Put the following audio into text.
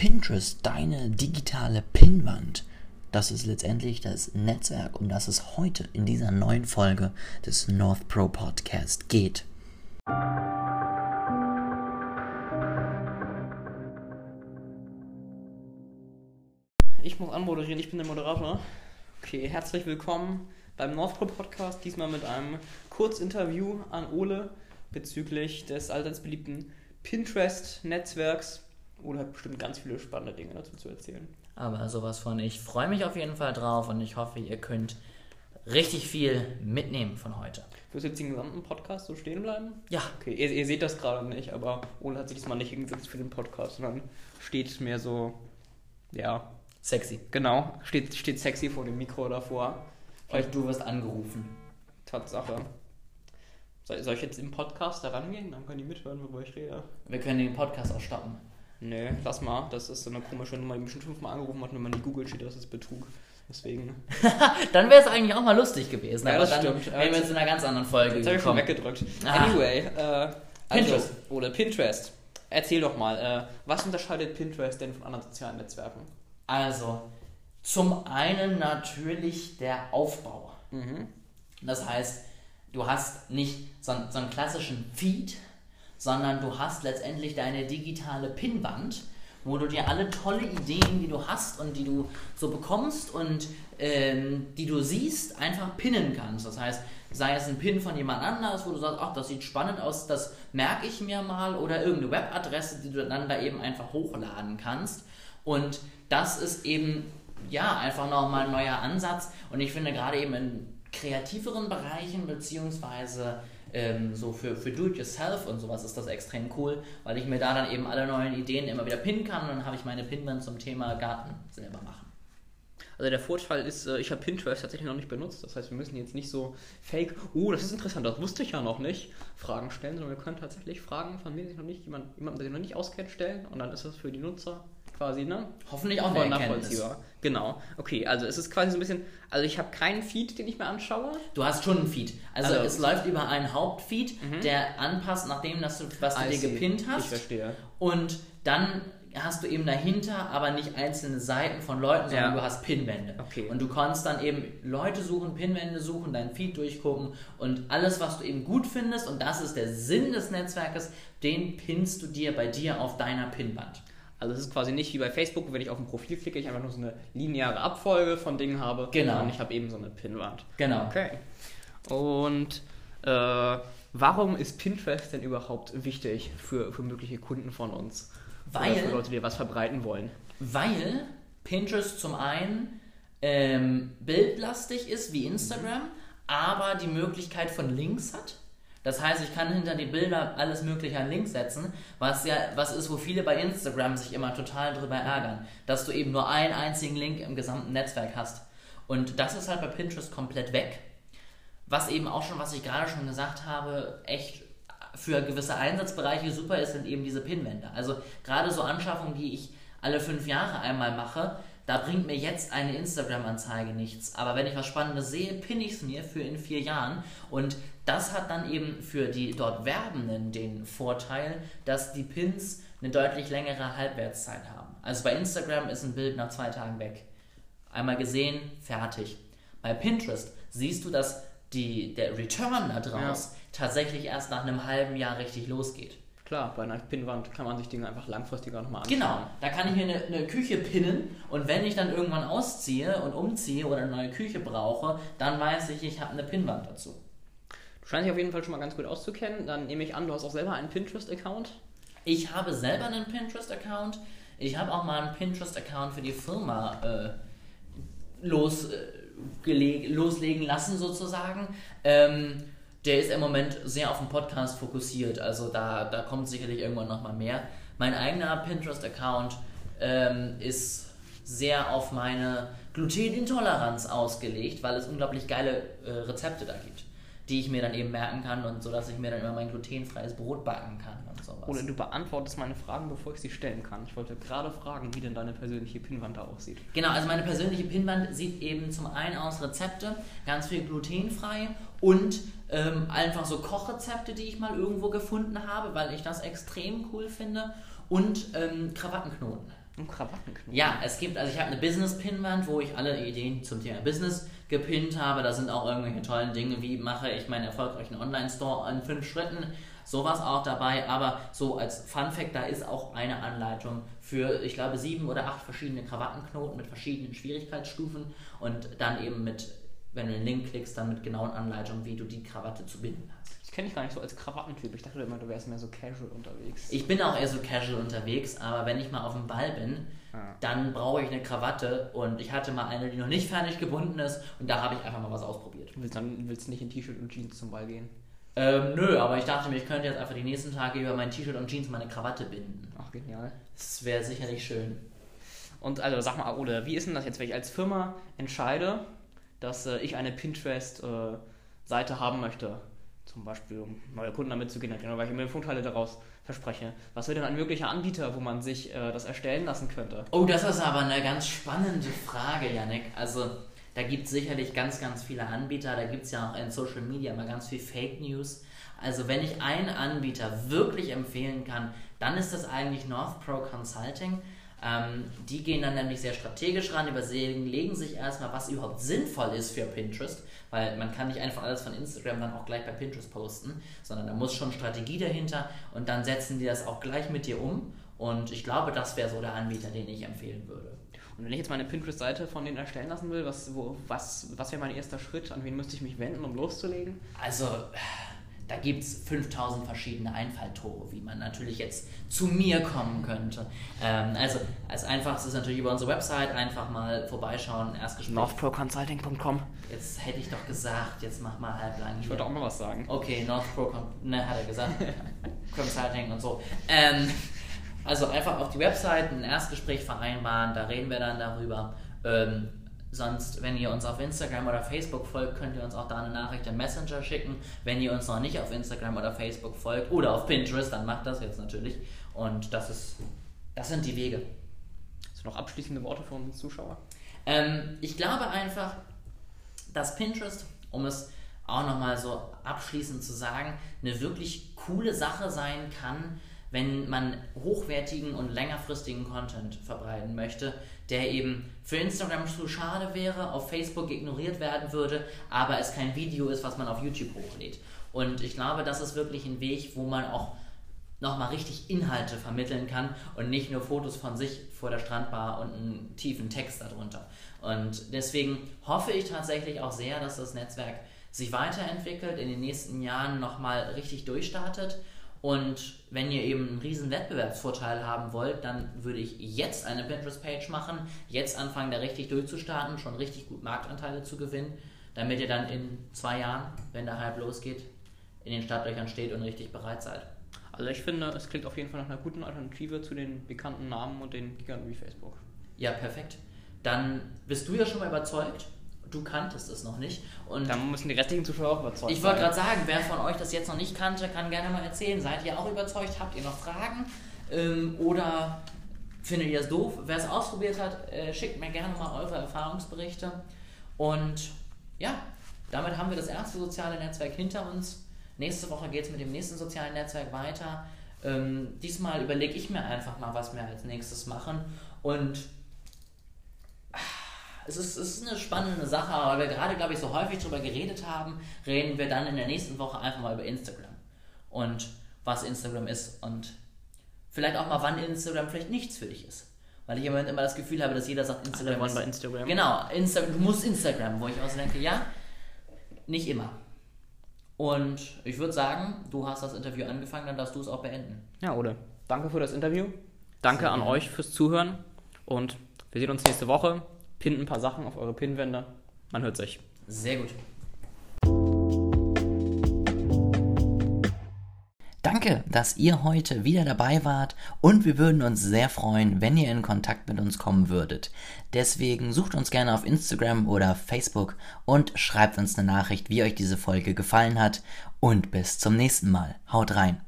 Pinterest deine digitale Pinnwand? Das ist letztendlich das Netzwerk, um das es heute in dieser neuen Folge des North Pro Podcast geht. Ich muss anmoderieren, ich bin der Moderator. Okay, herzlich willkommen beim North Pro Podcast, diesmal mit einem Kurzinterview an Ole bezüglich des allseits beliebten Pinterest-Netzwerks. Ole hat bestimmt ganz viele spannende Dinge dazu zu erzählen. Aber sowas von, ich freue mich auf jeden Fall drauf und ich hoffe, ihr könnt richtig viel mitnehmen von heute. Wirst du jetzt den gesamten Podcast so stehen bleiben? Ja. Okay, ihr, ihr seht das gerade nicht, aber Ole hat sich diesmal nicht hingesetzt für den Podcast, sondern steht mehr so, ja. Sexy. Genau, steht, steht sexy vor dem Mikro davor. Vielleicht du wirst angerufen. Tatsache. Soll, soll ich jetzt im Podcast da rangehen? Dann können die mithören, worüber ich rede. Wir können den Podcast auch stoppen. Nö, lass mal. Das ist so eine komische Nummer, die bestimmt fünfmal angerufen hat und wenn man die googelt, steht, das ist Betrug. Deswegen. dann wäre es eigentlich auch mal lustig gewesen. Ja, aber das dann stimmt. wären wir jetzt in einer ganz anderen Folge Jetzt habe ich schon weggedrückt. Ah. Anyway, äh, also, Pinterest. Oder Pinterest. Erzähl doch mal, äh, was unterscheidet Pinterest denn von anderen sozialen Netzwerken? Also, zum einen natürlich der Aufbau. Mhm. Das heißt, du hast nicht so, einen- so einen klassischen Feed, sondern du hast letztendlich deine digitale Pinnwand, wo du dir alle tolle Ideen, die du hast und die du so bekommst und ähm, die du siehst, einfach pinnen kannst. Das heißt, sei es ein Pin von jemand anders, wo du sagst, ach, das sieht spannend aus, das merke ich mir mal, oder irgendeine Webadresse, die du dann da eben einfach hochladen kannst. Und das ist eben, ja, einfach nochmal ein neuer Ansatz. Und ich finde gerade eben in kreativeren Bereichen, beziehungsweise ähm, so für, für Do-it-yourself und sowas ist das extrem cool, weil ich mir da dann eben alle neuen Ideen immer wieder pinnen kann und dann habe ich meine Pinwand zum Thema Garten selber machen. Also der Vorteil ist, äh, ich habe Pinterest tatsächlich noch nicht benutzt. Das heißt, wir müssen jetzt nicht so fake, oh, das ist interessant, das wusste ich ja noch nicht, Fragen stellen, sondern wir können tatsächlich Fragen von die sich noch nicht, jemand, jemandem, der sich noch nicht auskennt, stellen und dann ist das für die Nutzer quasi, ne? Hoffentlich auch Voll nachvollziehbar. Genau. Okay, also es ist quasi so ein bisschen, also ich habe keinen Feed, den ich mir anschaue. Du hast schon einen Feed. Also, Also- es läuft über einen Hauptfeed, der anpasst nachdem, dass du, was du I dir see. gepinnt Ich hast. verstehe. Und dann hast du eben dahinter aber nicht einzelne Seiten von Leuten, sondern Ja. du hast Pinwände. Okay. Und du kannst dann eben Leute suchen, Pinwände suchen, deinen Feed durchgucken und alles, was du eben gut findest, und das ist der Sinn des Netzwerkes, den pinnst du dir bei dir auf deiner Pinnwand. Also es ist quasi nicht wie bei Facebook, wenn ich auf ein Profil klicke, ich einfach nur so eine lineare Abfolge von Dingen habe. Genau. sondern ich habe eben so eine Pinwand. Genau. Okay. Und äh, warum ist Pinterest denn überhaupt wichtig für, für mögliche Kunden von uns? Weil- Oder für Leute, die was verbreiten wollen. Weil Pinterest zum einen ähm, bildlastig ist wie Instagram, aber die Möglichkeit von Links hat. Das heißt, ich kann hinter die Bilder alles mögliche an Links setzen, was ja was ist, wo viele bei Instagram sich immer total drüber ärgern, dass du eben nur einen einzigen Link im gesamten Netzwerk hast. Und das ist halt bei Pinterest komplett weg. Was eben auch schon, was ich gerade schon gesagt habe, echt für gewisse Einsatzbereiche super ist, sind eben diese Pinwände. Also gerade so Anschaffungen, die ich alle fünf Jahre einmal mache, da bringt mir jetzt eine Instagram-Anzeige nichts. Aber wenn ich was Spannendes sehe, pinne ich es mir für in vier Jahren. Und das hat dann eben für die dort Werbenden den Vorteil, dass die Pins eine deutlich längere Halbwertszeit haben. Also bei Instagram ist ein Bild nach zwei Tagen weg. Einmal gesehen, fertig. Bei Pinterest siehst du, dass die, der Return da draus tatsächlich erst nach einem halben Jahr richtig losgeht. Klar, bei einer Pinwand kann man sich Dinge einfach langfristiger nochmal anschauen. Genau, da kann ich mir eine, eine Küche pinnen und wenn ich dann irgendwann ausziehe und umziehe oder eine neue Küche brauche, dann weiß ich, ich habe eine Pinnwand dazu. Du scheinst dich auf jeden Fall schon mal ganz gut auszukennen. Dann nehme ich an, du hast auch selber einen Pinterest-Account. Ich habe selber einen Pinterest-Account. Ich habe auch mal einen Pinterest-Account für die Firma äh, los, äh, loslegen lassen, sozusagen. Ähm, der ist im Moment sehr auf den Podcast fokussiert, also da, da kommt sicherlich irgendwann nochmal mehr. Mein eigener Pinterest-Account ähm, ist sehr auf meine Glutenintoleranz ausgelegt, weil es unglaublich geile äh, Rezepte da gibt, die ich mir dann eben merken kann und so, dass ich mir dann immer mein glutenfreies Brot backen kann und sowas. Oder du beantwortest meine Fragen, bevor ich sie stellen kann. Ich wollte gerade fragen, wie denn deine persönliche Pinwand da aussieht. Genau, also meine persönliche Pinnwand sieht eben zum einen aus Rezepte, ganz viel glutenfrei und ähm, einfach so Kochrezepte, die ich mal irgendwo gefunden habe, weil ich das extrem cool finde und ähm, Krawattenknoten. Ein Krawattenknoten. Ja, es gibt, also ich habe eine Business-Pinwand, wo ich alle Ideen zum Thema Business gepinnt habe. Da sind auch irgendwelche tollen Dinge, wie mache ich meinen erfolgreichen Online-Store in fünf Schritten. Sowas auch dabei, aber so als Fun Fact, da ist auch eine Anleitung für, ich glaube, sieben oder acht verschiedene Krawattenknoten mit verschiedenen Schwierigkeitsstufen und dann eben mit, wenn du den Link klickst, dann mit genauen Anleitungen, wie du die Krawatte zu binden hast. Ich kenne dich gar nicht so als Krawattentyp. Ich dachte immer, du wärst mehr so casual unterwegs. Ich bin auch eher so casual unterwegs, aber wenn ich mal auf dem Ball bin, Ah. dann brauche ich eine Krawatte und ich hatte mal eine, die noch nicht fertig gebunden ist und da habe ich einfach mal was ausprobiert. Du willst dann willst nicht in T-Shirt und Jeans zum Ball gehen. Ähm, nö, aber ich dachte mir, ich könnte jetzt einfach die nächsten Tage über mein T-Shirt und Jeans meine Krawatte binden. Ach, genial. Das wäre sicherlich schön. Und also sag mal, Ole, wie ist denn das jetzt, wenn ich als Firma entscheide, dass äh, ich eine Pinterest-Seite haben möchte? Zum Beispiel, um neue Kunden damit zu generieren, weil ich mir Vorteile daraus verspreche. Was wäre denn ein möglicher Anbieter, wo man sich äh, das erstellen lassen könnte? Oh, das ist aber eine ganz spannende Frage, Janik. Also, da gibt es sicherlich ganz, ganz viele Anbieter. Da gibt es ja auch in Social Media mal ganz viel Fake News. Also, wenn ich einen Anbieter wirklich empfehlen kann, dann ist das eigentlich North Pro Consulting. Ähm, die gehen dann nämlich sehr strategisch ran, überlegen sich erstmal, was überhaupt sinnvoll ist für Pinterest, weil man kann nicht einfach alles von Instagram dann auch gleich bei Pinterest posten, sondern da muss schon Strategie dahinter und dann setzen die das auch gleich mit dir um und ich glaube, das wäre so der Anbieter, den ich empfehlen würde. Und wenn ich jetzt meine Pinterest-Seite von denen erstellen lassen will, was, wo, was, was wäre mein erster Schritt? An wen müsste ich mich wenden, um loszulegen? Also, da gibt es 5000 verschiedene Einfalltore, wie man natürlich jetzt zu mir kommen könnte. Ähm, also, als einfachstes ist natürlich über unsere Website einfach mal vorbeischauen, Erstgespräch. northproconsulting.com Jetzt hätte ich doch gesagt, jetzt mach mal halblang Ich wollte auch mal was sagen. Okay, Northpro, ne, hat er gesagt. Consulting und so. Ähm, also einfach auf die Website ein Erstgespräch vereinbaren, da reden wir dann darüber. Ähm, sonst, wenn ihr uns auf Instagram oder Facebook folgt, könnt ihr uns auch da eine Nachricht im Messenger schicken. Wenn ihr uns noch nicht auf Instagram oder Facebook folgt oder auf Pinterest, dann macht das jetzt natürlich. Und das ist, das sind die Wege. Hast du noch abschließende Worte für unsere Zuschauer? Ähm, ich glaube einfach, dass Pinterest, um es auch nochmal so abschließend zu sagen, eine wirklich coole Sache sein kann, wenn man hochwertigen und längerfristigen Content verbreiten möchte, der eben für Instagram zu schade wäre, auf Facebook ignoriert werden würde, aber es kein Video ist, was man auf YouTube hochlädt. Und ich glaube, das ist wirklich ein Weg, wo man auch nochmal richtig Inhalte vermitteln kann und nicht nur Fotos von sich vor der Strandbar und einen tiefen Text darunter. Und deswegen hoffe ich tatsächlich auch sehr, dass das Netzwerk sich weiterentwickelt, in den nächsten Jahren nochmal richtig durchstartet. Und wenn ihr eben einen riesen Wettbewerbsvorteil haben wollt, dann würde ich jetzt eine Pinterest-Page machen, jetzt anfangen, da richtig durchzustarten, schon richtig gut Marktanteile zu gewinnen, damit ihr dann in zwei Jahren, wenn der Hype losgeht, in den Startlöchern steht und richtig bereit seid. Also ich finde, es klingt auf jeden Fall nach einer guten Alternative zu den bekannten Namen und den Giganten wie Facebook. Ja, perfekt. Dann bist du ja schon mal überzeugt. Du kanntest es noch nicht. Und Dann müssen die restlichen Zuschauer auch überzeugt ich wollte gerade sagen, wer von euch das jetzt noch nicht kannte, kann gerne mal erzählen. Seid ihr auch überzeugt? Habt ihr noch Fragen? Ähm, oder findet ihr es doof? Wer es ausprobiert hat, äh, schickt mir gerne mal eure Erfahrungsberichte. Und ja, damit haben wir das erste soziale Netzwerk hinter uns. Nächste Woche geht es mit dem nächsten sozialen Netzwerk weiter. Ähm, diesmal überlege ich mir einfach mal, was wir als nächstes machen. Und es ist, es ist eine spannende Sache, aber weil wir gerade, glaube ich, so häufig darüber geredet haben, reden wir dann in der nächsten Woche einfach mal über Instagram. Und was Instagram ist und vielleicht auch mal, wann Instagram vielleicht nichts für dich ist. Weil ich im Moment immer das Gefühl habe, dass jeder sagt, Instagram wollen ist... bei Instagram. Genau, Insta du musst Instagram, wo ich auch so denke, ja, nicht immer. Und ich würde sagen, du hast das Interview angefangen, dann darfst du es auch beenden. Ja, Ole, danke für das Interview. Danke Sehr an gerne. euch fürs Zuhören. Und wir sehen uns nächste Woche. Pinnt ein paar Sachen auf eure Pinnwände. Man hört sich. Sehr gut. Danke, dass ihr heute wieder dabei wart und wir würden uns sehr freuen, wenn ihr in Kontakt mit uns kommen würdet. Deswegen sucht uns gerne auf Instagram oder Facebook und schreibt uns eine Nachricht, wie euch diese Folge gefallen hat und bis zum nächsten Mal. Haut rein.